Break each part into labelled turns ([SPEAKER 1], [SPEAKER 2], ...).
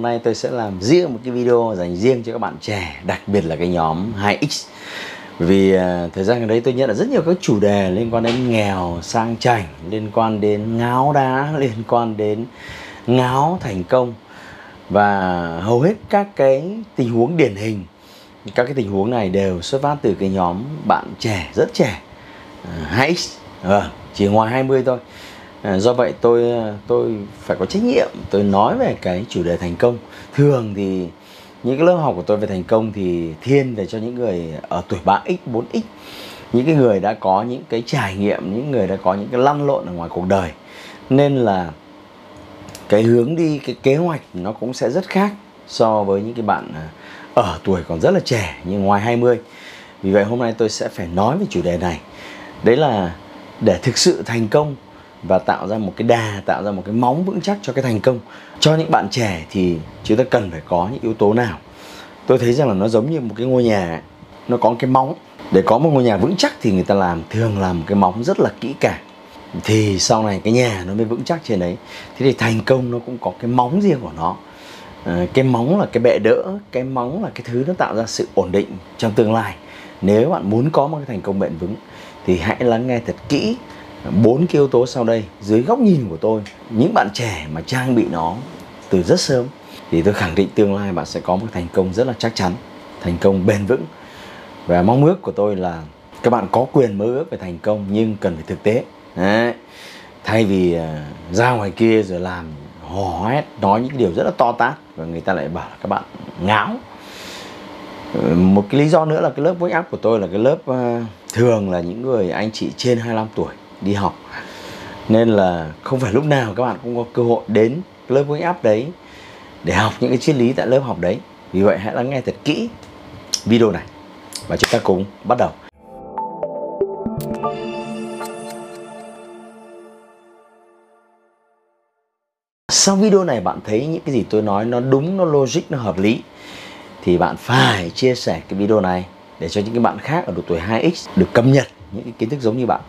[SPEAKER 1] hôm nay tôi sẽ làm riêng một cái video dành riêng cho các bạn trẻ đặc biệt là cái nhóm 2X vì uh, thời gian gần đấy tôi nhận được rất nhiều các chủ đề liên quan đến nghèo sang chảnh liên quan đến ngáo đá liên quan đến ngáo thành công. Và hầu hết các cái tình huống điển hình các cái tình huống này đều xuất phát từ cái nhóm bạn trẻ rất trẻ. À, 2X uh, vâng, chỉ ngoài 20 thôi. À, do vậy tôi à, tôi phải có trách nhiệm tôi nói về cái chủ đề thành công. Thường thì những cái lớp học của tôi về thành công thì thiên về cho những người ở tuổi 3x 4x những cái người đã có những cái trải nghiệm, những người đã có những cái lăn lộn ở ngoài cuộc đời. Nên là cái hướng đi, cái kế hoạch nó cũng sẽ rất khác so với những cái bạn à, ở tuổi còn rất là trẻ như ngoài 20 vì vậy hôm nay tôi sẽ phải nói về chủ đề này. Đấy là để thực sự thành công và tạo ra một cái đà tạo ra một cái móng vững chắc cho cái thành công. Cho những bạn trẻ thì chúng ta cần phải có những yếu tố nào? Tôi thấy rằng là nó giống như một cái ngôi nhà nó có cái móng. Để có một ngôi nhà vững chắc thì người ta làm thường làm một cái móng rất là kỹ càng. Thì sau này cái nhà nó mới vững chắc trên đấy. Thế thì thành công nó cũng có cái móng riêng của nó. À, cái móng là cái bệ đỡ cái móng là cái thứ nó tạo ra sự ổn định trong tương lai. Nếu bạn muốn có một cái thành công bền vững thì hãy lắng nghe thật kỹ bốn cái yếu tố sau đây dưới góc nhìn của tôi những bạn trẻ mà trang bị nó từ rất sớm thì tôi khẳng định tương lai bạn sẽ có một thành công rất là chắc chắn thành công bền vững. Và mong ước của tôi là các bạn có quyền mơ ước về thành công nhưng cần phải thực tế. Đấy. thay vì à, ra ngoài kia rồi làm hò hét nói những điều rất là to tát và người ta lại bảo là các bạn ngáo. Ừ, một cái lý do nữa là cái lớp wake up của tôi là cái lớp uh, thường là những người anh chị trên 25 tuổi đi học. Nên là không phải lúc nào các bạn cũng có cơ hội đến lớp wake up đấy để học những cái triết lý tại lớp học đấy. Vì vậy hãy lắng nghe thật kỹ video này và chúng ta cùng bắt đầu. Sau video này bạn thấy những cái gì tôi nói nó đúng, nó logic, nó hợp lý thì bạn phải chia sẻ cái video này để cho những cái bạn khác ở độ tuổi 2x được cập nhật những cái kiến thức giống như bạn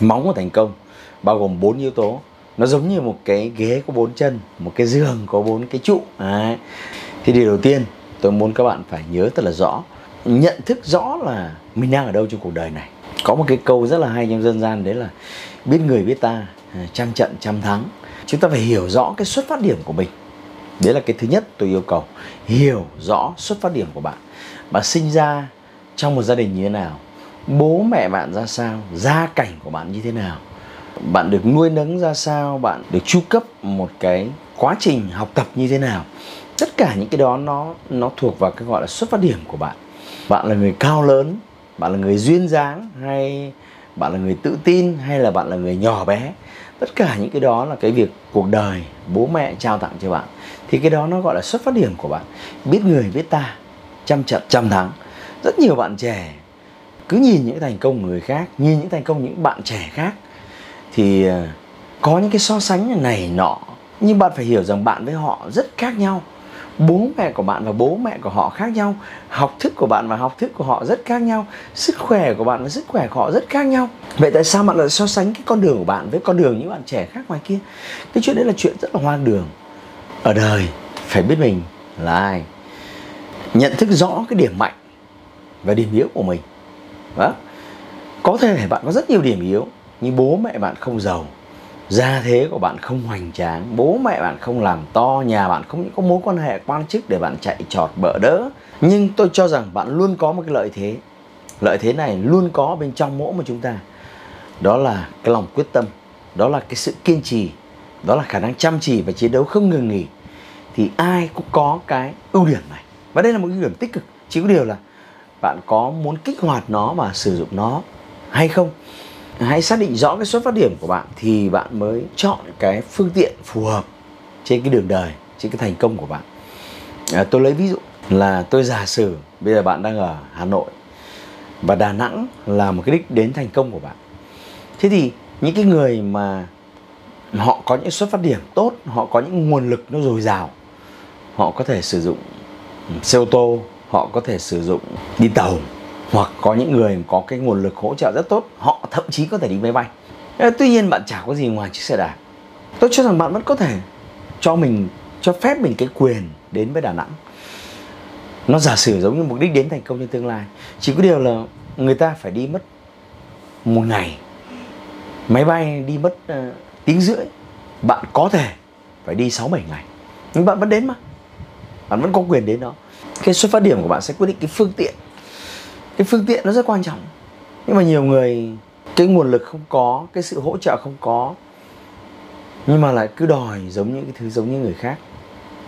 [SPEAKER 1] móng của thành công, bao gồm bốn yếu tố. Nó giống như một cái ghế có bốn chân, một cái giường có bốn cái trụ. Đấy. thì điều đầu tiên tôi muốn các bạn phải nhớ thật là rõ, nhận thức rõ là mình đang ở đâu trong cuộc đời này. Có một cái câu rất là hay trong dân gian đấy là, biết người biết ta à, trăm trận trăm thắng. Chúng ta phải hiểu rõ cái xuất phát điểm của mình. Đấy là cái thứ nhất tôi yêu cầu, hiểu rõ xuất phát điểm của bạn. Bạn sinh ra trong một gia đình như thế nào? Bố mẹ bạn ra sao? Gia cảnh của bạn như thế nào? Bạn được nuôi nấng ra sao? Bạn được chu cấp một cái quá trình học tập như thế nào? Tất cả những cái đó nó nó thuộc vào cái gọi là xuất phát điểm của bạn. Bạn là người cao lớn, bạn là người duyên dáng hay bạn là người tự tin hay là bạn là người nhỏ bé? Tất cả những cái đó là cái việc cuộc đời bố mẹ trao tặng cho bạn. Thì cái đó nó gọi là xuất phát điểm của bạn. Biết người, biết ta trăm trận trăm thắng. Rất nhiều bạn trẻ cứ nhìn những thành công của người khác, nhìn những thành công những bạn trẻ khác, thì ờ, có những cái so sánh này nọ. Nhưng bạn phải hiểu rằng bạn với họ rất khác nhau. Bố mẹ của bạn và bố mẹ của họ khác nhau. Học thức của bạn và học thức của họ rất khác nhau. Sức khỏe của bạn và sức khỏe của họ rất khác nhau. Vậy tại sao bạn lại so sánh cái con đường của bạn với con đường những bạn trẻ khác ngoài kia? Cái chuyện đấy là chuyện rất là hoang đường. Ở đời, phải biết mình là ai. Nhận thức rõ cái điểm mạnh và điểm yếu của mình đó. có thể bạn có rất nhiều điểm yếu, nhưng bố mẹ bạn không giàu. Gia thế của bạn không hoành tráng, bố mẹ bạn không làm to, nhà bạn không có mối quan hệ quan chức để bạn chạy trọt bỡ đỡ. Nhưng tôi cho rằng bạn luôn có một cái lợi thế. Lợi thế này luôn có bên trong mỗi một chúng ta. Đó là cái lòng quyết tâm, đó là cái sự kiên trì, đó là khả năng chăm chỉ và chiến đấu không ngừng nghỉ. Thì ai cũng có cái ưu điểm này. Và đây là một ưu điểm tích cực. Chỉ có điều là bạn có muốn kích hoạt nó và sử dụng nó hay không? Hãy xác định rõ cái xuất phát điểm của bạn thì bạn mới chọn cái phương tiện phù hợp trên cái đường đời trên cái thành công của bạn. À, tôi lấy ví dụ là tôi giả sử bây giờ bạn đang ở hà nội và đà nẵng là một cái đích đến thành công của bạn. Thế thì những cái người mà họ có những xuất phát điểm tốt họ có những nguồn lực nó dồi dào họ có thể sử dụng xe ô tô họ có thể sử dụng đi tàu hoặc có những người có cái nguồn lực hỗ trợ rất tốt họ thậm chí có thể đi máy bay. Ờ, tuy nhiên bạn chả có gì ngoài chiếc xe đạp. Tôi cho rằng bạn vẫn có thể cho mình cho phép mình cái quyền đến với Đà Nẵng. Nó giả sử giống như mục đích đến thành công trong tương lai. Chỉ có điều là người ta phải đi mất một ngày. Máy bay đi mất uh, tiếng rưỡi. Bạn có thể phải đi 6 7 ngày. Nhưng bạn vẫn đến mà. Bạn vẫn có quyền đến đó cái xuất phát điểm của bạn sẽ quyết định cái phương tiện. Cái phương tiện nó rất quan trọng. Nhưng mà nhiều người cái nguồn lực không có cái sự hỗ trợ không có nhưng mà lại cứ đòi giống những cái thứ giống như người khác.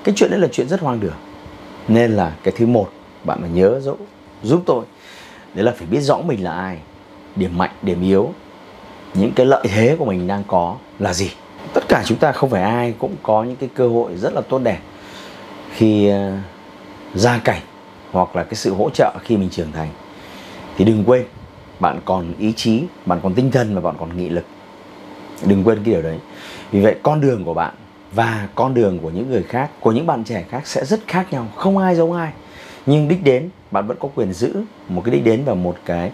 [SPEAKER 1] Cái chuyện đấy là chuyện rất hoang đường. Nên là cái thứ một bạn phải nhớ giúp, giúp tôi. Đấy là phải biết rõ mình là ai điểm mạnh điểm yếu những cái lợi thế của mình đang có là gì. Tất cả chúng ta không phải ai cũng có những cái cơ hội rất là tốt đẹp. Khi uh, gia cảnh hoặc là cái sự hỗ trợ khi mình trưởng thành, thì đừng quên bạn còn ý chí, bạn còn tinh thần và bạn còn nghị lực. Đừng quên cái điều đấy. Vì vậy, con đường của bạn và con đường của những người khác, của những bạn trẻ khác sẽ rất khác nhau. Không ai giống ai. Nhưng đích đến, bạn vẫn có quyền giữ một cái đích đến và một cái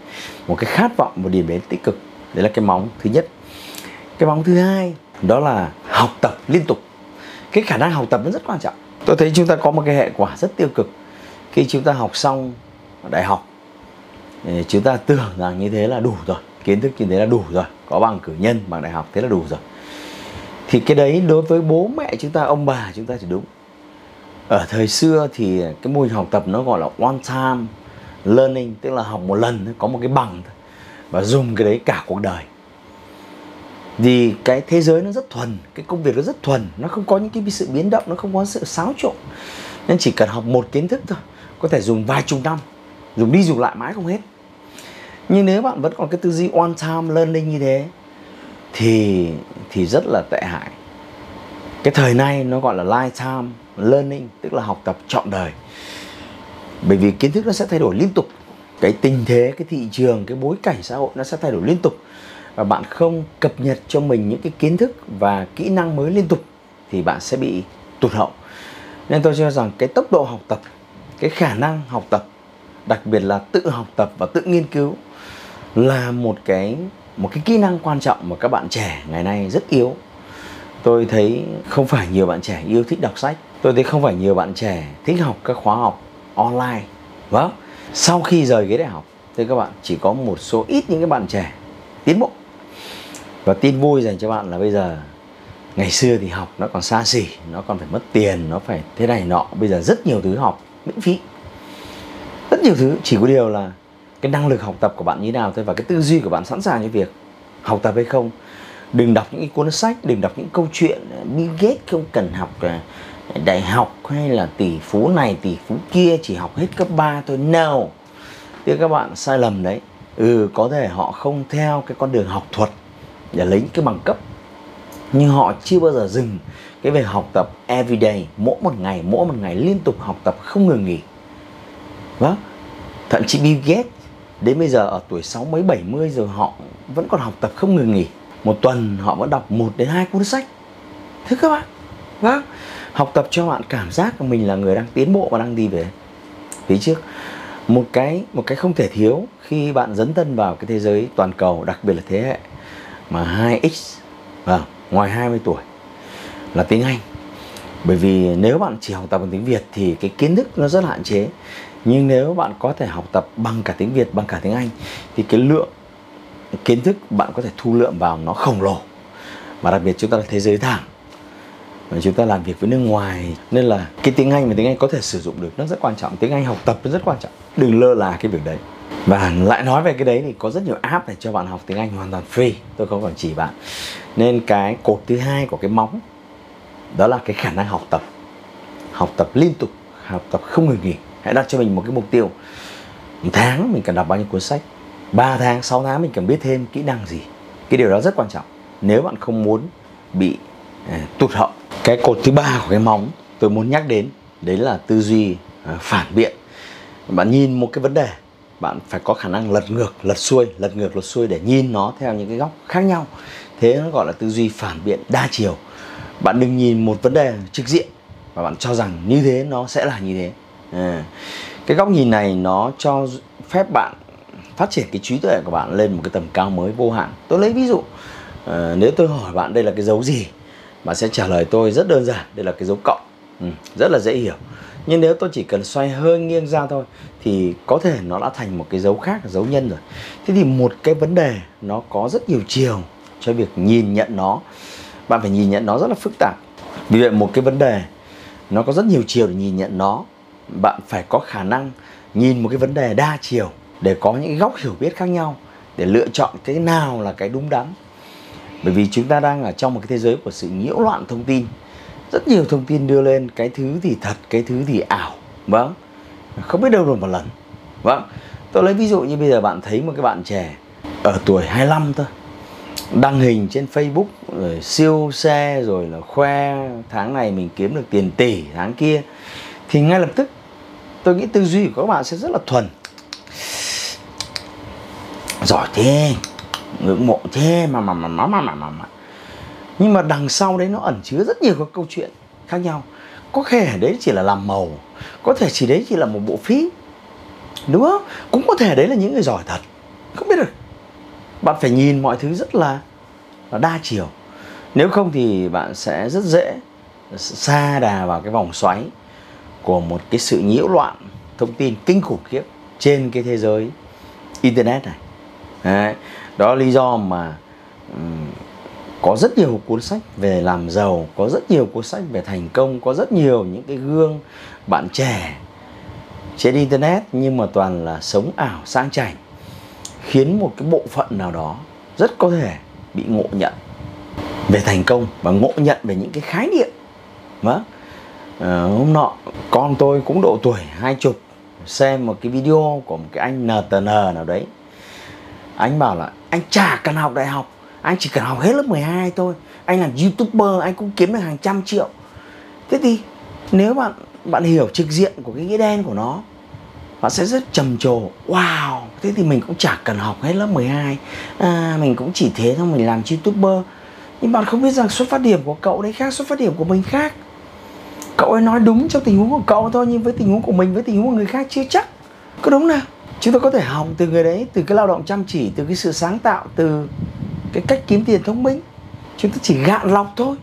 [SPEAKER 1] một cái khát vọng, một điểm đến tích cực. Đấy là cái móng thứ nhất. Cái móng thứ hai, đó là học tập liên tục. Cái khả năng học tập nó rất quan trọng tôi thấy chúng ta có một cái hệ quả rất tiêu cực. Khi chúng ta học xong đại học chúng ta tưởng rằng như thế là đủ rồi, kiến thức như thế là đủ rồi, có bằng cử nhân bằng đại học thế là đủ rồi. Thì cái đấy đối với bố mẹ chúng ta, ông bà chúng ta thì đúng. Ở thời xưa thì cái mô hình học tập nó gọi là one time learning, tức là học một lần, có một cái bằng và dùng cái đấy cả cuộc đời vì cái thế giới nó rất thuần, cái công việc nó rất thuần, nó không có những cái sự biến động, nó không có sự xáo trộn. Nên chỉ cần học một kiến thức thôi, có thể dùng vài chục năm, dùng đi dùng lại mãi không hết. Nhưng nếu bạn vẫn còn cái tư duy one time learning như thế, thì thì rất là tệ hại. Cái thời nay nó gọi là lifetime learning, tức là học tập trọn đời. Bởi vì kiến thức nó sẽ thay đổi liên tục, cái tình thế, cái thị trường, cái bối cảnh xã hội nó sẽ thay đổi liên tục và bạn không cập nhật cho mình những cái kiến thức và kỹ năng mới liên tục thì bạn sẽ bị tụt hậu. Nên tôi cho rằng cái tốc độ học tập, cái khả năng học tập, đặc biệt là tự học tập và tự nghiên cứu là một cái một cái kỹ năng quan trọng mà các bạn trẻ ngày nay rất yếu. Tôi thấy không phải nhiều bạn trẻ yêu thích đọc sách. Tôi thấy không phải nhiều bạn trẻ thích học các khóa học online. Vâng sau khi rời ghế đại học thì các bạn, chỉ có một số ít những cái bạn trẻ tiến bộ và tin vui dành cho bạn là bây giờ, ngày xưa thì học nó còn xa xỉ, nó còn phải mất tiền, nó phải thế này nọ. Bây giờ rất nhiều thứ học, miễn phí. Rất nhiều thứ, chỉ có điều là cái năng lực học tập của bạn như thế nào thôi và cái tư duy của bạn sẵn sàng cho việc học tập hay không. Đừng đọc những cái cuốn sách, đừng đọc những câu chuyện à, Bill Gates không cần học à, đại học hay là tỷ phú này, tỷ phú kia, chỉ học hết cấp 3 thôi. No. Thì các bạn sai lầm đấy. Ừ có thể họ không theo cái con đường học thuật để lấy cái bằng cấp. Nhưng họ chưa bao giờ dừng cái việc học tập everyday mỗi một ngày, mỗi một ngày liên tục học tập không ngừng nghỉ. Đó thậm chí Bill Gates, đến bây giờ ở tuổi sáu mấy, bảy mươi rồi họ vẫn còn học tập không ngừng nghỉ. Một tuần họ vẫn đọc một đến hai cuốn sách. Thế các bạn. Vâng. Học tập cho bạn cảm giác của mình là người đang tiến bộ và đang đi về. Phía trước, một cái một cái không thể thiếu khi bạn dấn thân vào cái thế giới toàn cầu, đặc biệt là thế hệ mà 2x à, vâng, ngoài 20 tuổi là tiếng Anh. Bởi vì nếu bạn chỉ học tập bằng tiếng Việt thì cái kiến thức nó rất hạn chế. Nhưng nếu bạn có thể học tập bằng cả tiếng Việt bằng cả tiếng Anh thì cái lượng kiến thức bạn có thể thu lượm vào nó khổng lồ. Mà đặc biệt chúng ta là thế giới thẳng. Và chúng ta làm việc với nước ngoài nên là cái tiếng Anh mà tiếng Anh có thể sử dụng được nó rất quan trọng. Tiếng Anh học tập nó rất quan trọng. Đừng lơ là cái việc đấy và lại nói về cái đấy thì có rất nhiều app để cho bạn học tiếng Anh hoàn toàn free tôi không còn chỉ bạn. Nên cái cột thứ hai của cái móng đó là cái khả năng học tập. Học tập liên tục học tập không ngừng nghỉ. Hãy đặt cho mình một cái mục tiêu. Một tháng mình cần đọc bao nhiêu cuốn sách? 3 tháng 6 tháng mình cần biết thêm kỹ năng gì? Cái điều đó rất quan trọng. Nếu bạn không muốn bị à, tụt hậu. Cái cột thứ ba của cái móng tôi muốn nhắc đến đấy là tư duy à, phản biện. Bạn nhìn một cái vấn đề bạn phải có khả năng lật ngược lật xuôi lật ngược lật xuôi để nhìn nó theo những cái góc khác nhau. Thế nó gọi là tư duy phản biện đa chiều. Bạn đừng nhìn một vấn đề trực diện và bạn cho rằng như thế nó sẽ là như thế. À, cái góc nhìn này nó cho phép bạn phát triển cái trí tuệ của bạn lên một cái tầm cao mới vô hạn. Tôi lấy ví dụ à, nếu tôi hỏi bạn đây là cái dấu gì bạn sẽ trả lời tôi rất đơn giản đây là cái dấu cộng ừ, rất là dễ hiểu nhưng nếu tôi chỉ cần xoay hơi nghiêng ra thôi, thì có thể nó đã thành một cái dấu khác, dấu nhân rồi. Thế thì một cái vấn đề nó có rất nhiều chiều cho việc nhìn nhận nó. Bạn phải nhìn nhận nó rất là phức tạp. Vì vậy một cái vấn đề nó có rất nhiều chiều để nhìn nhận nó, bạn phải có khả năng nhìn một cái vấn đề đa chiều để có những góc hiểu biết khác nhau, để lựa chọn cái nào là cái đúng đắn. Bởi vì chúng ta đang ở trong một cái thế giới của sự nhiễu loạn thông tin rất nhiều thông tin đưa lên cái thứ thì thật cái thứ thì ảo. Vâng. Không biết đâu rồi một lần. Vâng. Tôi lấy ví dụ như bây giờ bạn thấy một cái bạn trẻ ở tuổi 25 thôi. Đăng hình trên Facebook rồi siêu xe rồi là khoe tháng này mình kiếm được tiền tỷ tháng kia. Thì ngay lập tức tôi nghĩ tư duy của các bạn sẽ rất là thuần. Giỏi thế ngưỡng mộ thế mà mà mà mà mà mà mà, mà nhưng mà đằng sau đấy nó ẩn chứa rất nhiều các câu chuyện khác nhau. Có thể đấy chỉ là làm màu có thể chỉ đấy chỉ là một bộ phim đúng không? Cũng có thể đấy là những người giỏi thật. Không biết được. Bạn phải nhìn mọi thứ rất là, là đa chiều. Nếu không thì bạn sẽ rất dễ xa đà vào cái vòng xoáy của một cái sự nhiễu loạn thông tin kinh khủng khiếp trên cái thế giới internet này. Đấy. đó là lý do mà um, có rất nhiều cuốn sách về làm giàu có rất nhiều cuốn sách về thành công có rất nhiều những cái gương bạn trẻ trên internet nhưng mà toàn là sống ảo sang chảnh khiến một cái bộ phận nào đó rất có thể bị ngộ nhận về thành công và ngộ nhận về những cái khái niệm. Vâng. À, hôm nọ con tôi cũng độ tuổi hai chục xem một cái video của một cái anh NTN nào đấy. Anh bảo là anh chả cần học đại học anh chỉ cần học hết lớp 12 thôi. Anh làm youtuber anh cũng kiếm được hàng trăm triệu. Thế thì nếu bạn bạn hiểu trực diện của cái nghĩa đen của nó bạn sẽ rất trầm trồ. Wow thế thì mình cũng chả cần học hết lớp 12 à, mình cũng chỉ thế thôi mình làm youtuber. Nhưng bạn không biết rằng xuất phát điểm của cậu đấy khác xuất phát điểm của mình khác. Cậu ấy nói đúng trong tình huống của cậu thôi nhưng với tình huống của mình với tình huống của người khác chưa chắc. Có đúng nào? Chúng ta có thể học từ người đấy từ cái lao động chăm chỉ từ cái sự sáng tạo từ cái cách kiếm tiền thông minh. Chúng ta chỉ gạn lọc thôi,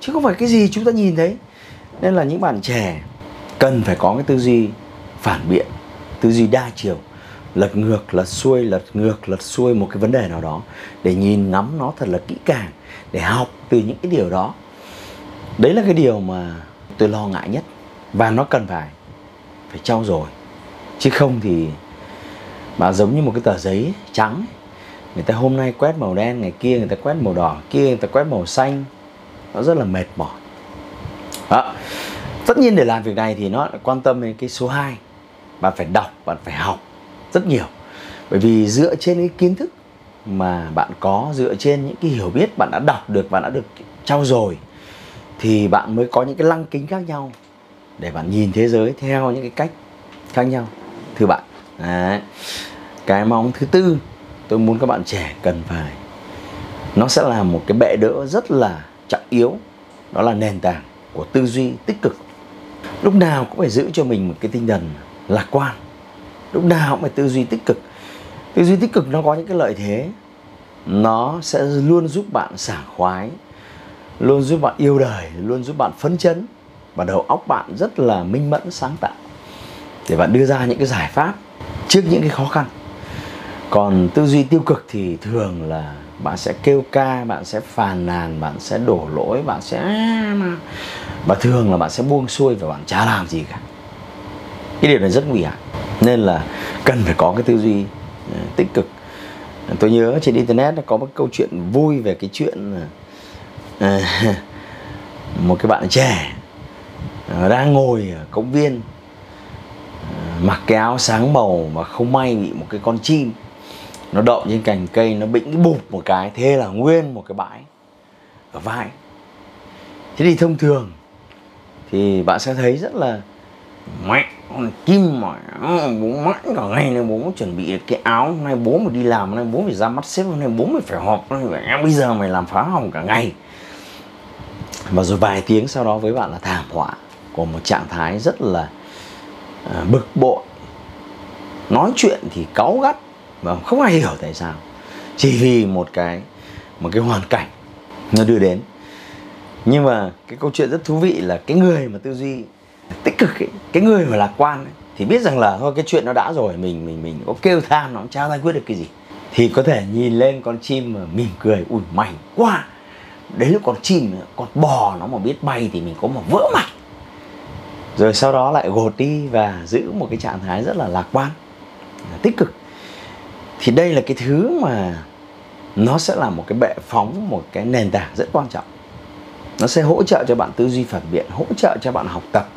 [SPEAKER 1] chứ không phải cái gì chúng ta nhìn thấy. Nên là những bạn trẻ cần phải có cái tư duy phản biện, tư duy đa chiều. Lật ngược, lật xuôi, lật ngược, lật xuôi một cái vấn đề nào đó để nhìn ngắm nó thật là kỹ càng, để học từ những cái điều đó. Đấy là cái điều mà tôi lo ngại nhất và nó cần phải phải trau dồi. Chứ không thì mà giống như một cái tờ giấy trắng người ta hôm nay quét màu đen, ngày kia người ta quét màu đỏ, kia người ta quét màu xanh. Nó rất là mệt mỏi. Đó. tất nhiên để làm việc này thì nó quan tâm đến cái số 2 bạn phải đọc, bạn phải học rất nhiều. Bởi vì dựa trên cái kiến thức mà bạn có, dựa trên những cái hiểu biết bạn đã đọc được, bạn đã được trau dồi, thì bạn mới có những cái lăng kính khác nhau để bạn nhìn thế giới theo những cái cách khác nhau. Thưa bạn. Đấy. cái mong thứ tư tôi muốn các bạn trẻ cần phải, nó sẽ là một cái bệ đỡ rất là trọng yếu. Đó là nền tảng của tư duy tích cực. Lúc nào cũng phải giữ cho mình một cái tinh thần lạc quan. Lúc nào cũng phải tư duy tích cực. Tư duy tích cực nó có những cái lợi thế. Nó sẽ luôn giúp bạn sảng khoái, luôn giúp bạn yêu đời, luôn giúp bạn phấn chấn và đầu óc bạn rất là minh mẫn, sáng tạo. Để bạn đưa ra những cái giải pháp trước những cái khó khăn còn tư duy tiêu cực thì thường là bạn sẽ kêu ca, bạn sẽ phàn nàn, bạn sẽ đổ lỗi, bạn sẽ à, và thường là bạn sẽ buông xuôi và bạn chả làm gì cả. Cái điều này rất nguy hại. Nên là cần phải có cái tư duy à, tích cực. Tôi nhớ trên internet có một câu chuyện vui về cái chuyện à, một cái bạn trẻ đang ngồi ở công viên mặc cái áo sáng màu mà không may bị một cái con chim nó đậu trên cành cây, nó bĩnh bụp một cái, thế là nguyên một cái bãi ở vai. Thế thì thông thường thì bạn sẽ thấy rất là mẹ, con kim mà bố mãi cả ngày nay bố chuẩn bị cái áo, hôm nay bố mà đi làm, hôm nay bố phải ra mắt sếp, hôm nay bố mới phải họp em bây giờ mày làm phá hỏng cả ngày. Và rồi vài tiếng sau đó với bạn là thảm họa của một trạng thái rất là à, bực bội. Nói chuyện thì cáu gắt và không ai hiểu tại sao. Chỉ vì một cái một cái hoàn cảnh nó đưa đến. Nhưng mà cái câu chuyện rất thú vị là cái người mà tư duy tích cực ấy, cái người mà lạc quan ấy, thì biết rằng là thôi cái chuyện nó đã rồi mình mình mình có kêu than nó cũng chả giải quyết được cái gì. Thì có thể nhìn lên con chim mà mỉm cười ủi mày quá. Đấy là con chim con bò nó mà biết bay thì mình có mà vỡ mặt. Rồi sau đó lại gột đi và giữ một cái trạng thái rất là lạc quan tích cực thì đây là cái thứ mà nó sẽ là một cái bệ phóng, một cái nền tảng rất quan trọng. Nó sẽ hỗ trợ cho bạn tư duy phản biện, hỗ trợ cho bạn học tập,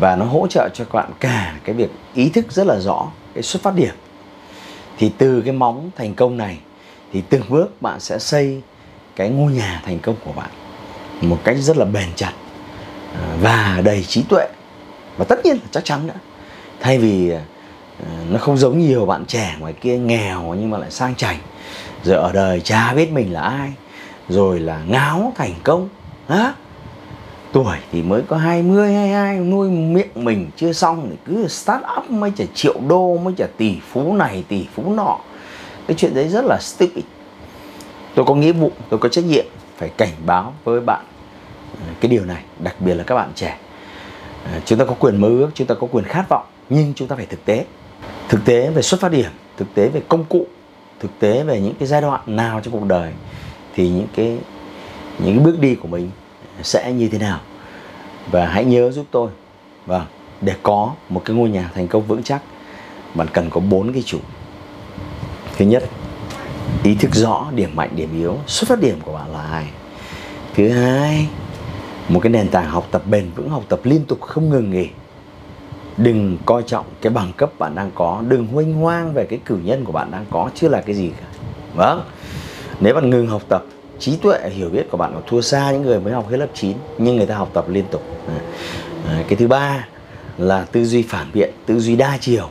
[SPEAKER 1] và nó hỗ trợ cho bạn cả cái việc ý thức rất là rõ cái xuất phát điểm. Thì từ cái móng thành công này, thì từng bước bạn sẽ xây cái ngôi nhà thành công của bạn một cách rất là bền chặt à, và đầy trí tuệ. Và tất nhiên là chắc chắn nữa. Thay vì à, Ờ, nó không giống nhiều bạn trẻ ngoài kia nghèo nhưng mà lại sang chảnh. Rồi ở đời cha biết mình là ai, rồi là ngáo thành công, á. Tuổi thì mới có 20 22 nuôi miệng mình chưa xong thì cứ start up mới chả triệu đô, mới chả tỷ phú này, tỷ phú nọ. Cái chuyện đấy rất là stupid. Tôi có nghĩa vụ, tôi có trách nhiệm phải cảnh báo với bạn ờ, cái điều này, đặc biệt là các bạn trẻ. Ờ, chúng ta có quyền mơ ước, chúng ta có quyền khát vọng, nhưng chúng ta phải thực tế thực tế về xuất phát điểm, thực tế về công cụ, thực tế về những cái giai đoạn nào trong cuộc đời thì những cái những cái bước đi của mình sẽ như thế nào. Và hãy nhớ giúp tôi vâng để có một cái ngôi nhà thành công vững chắc, bạn cần có bốn cái chủ. Thứ nhất, ý thức rõ điểm mạnh, điểm yếu, xuất phát điểm của bạn là ai. Thứ hai, một cái nền tảng học tập bền vững, học tập liên tục, không ngừng nghỉ đừng coi trọng cái bằng cấp bạn đang có đừng huênh hoang về cái cử nhân của bạn đang có chưa là cái gì cả. Vâng. Nếu bạn ngừng học tập trí tuệ hiểu biết của bạn còn thua xa những người mới học hết lớp 9 nhưng người ta học tập liên tục. À, cái thứ ba là tư duy phản biện tư duy đa chiều.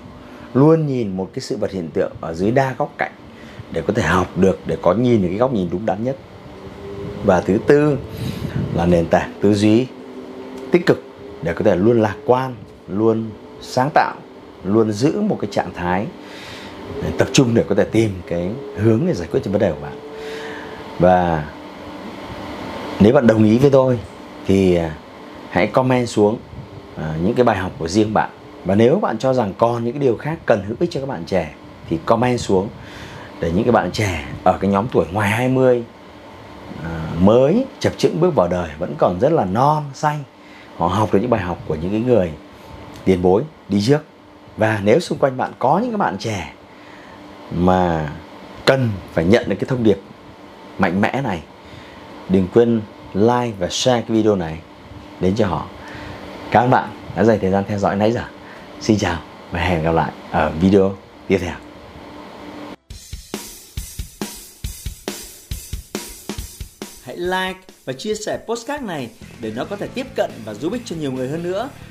[SPEAKER 1] Luôn nhìn một cái sự vật hiện tượng ở dưới đa góc cạnh để có thể học được để có nhìn được cái góc nhìn đúng đắn nhất. Và thứ tư là nền tảng tư duy tích cực để có thể luôn lạc quan luôn sáng tạo, luôn giữ một cái trạng thái ừ, tập trung để có thể tìm cái hướng để giải quyết cho vấn đề của bạn. Và nếu bạn đồng ý với tôi thì à, hãy comment xuống à, những cái bài học của riêng bạn. Và nếu bạn cho rằng còn những cái điều khác cần hữu ích cho các bạn trẻ thì comment xuống để những cái bạn trẻ ở cái nhóm tuổi ngoài 20 à, mới chập chững bước vào đời vẫn còn rất là non, xanh, họ học được những bài học của những cái người tiền bối, đi trước. Và nếu xung quanh bạn có những cái bạn trẻ mà cần phải nhận được cái thông điệp mạnh mẽ này, đừng quên like và share cái video này đến cho họ. Các bạn đã dành thời gian theo dõi nãy giờ. Xin chào và hẹn gặp lại ở video tiếp theo.
[SPEAKER 2] Hãy like và chia sẻ postcard này để nó có thể tiếp cận và giúp ích cho nhiều người hơn nữa.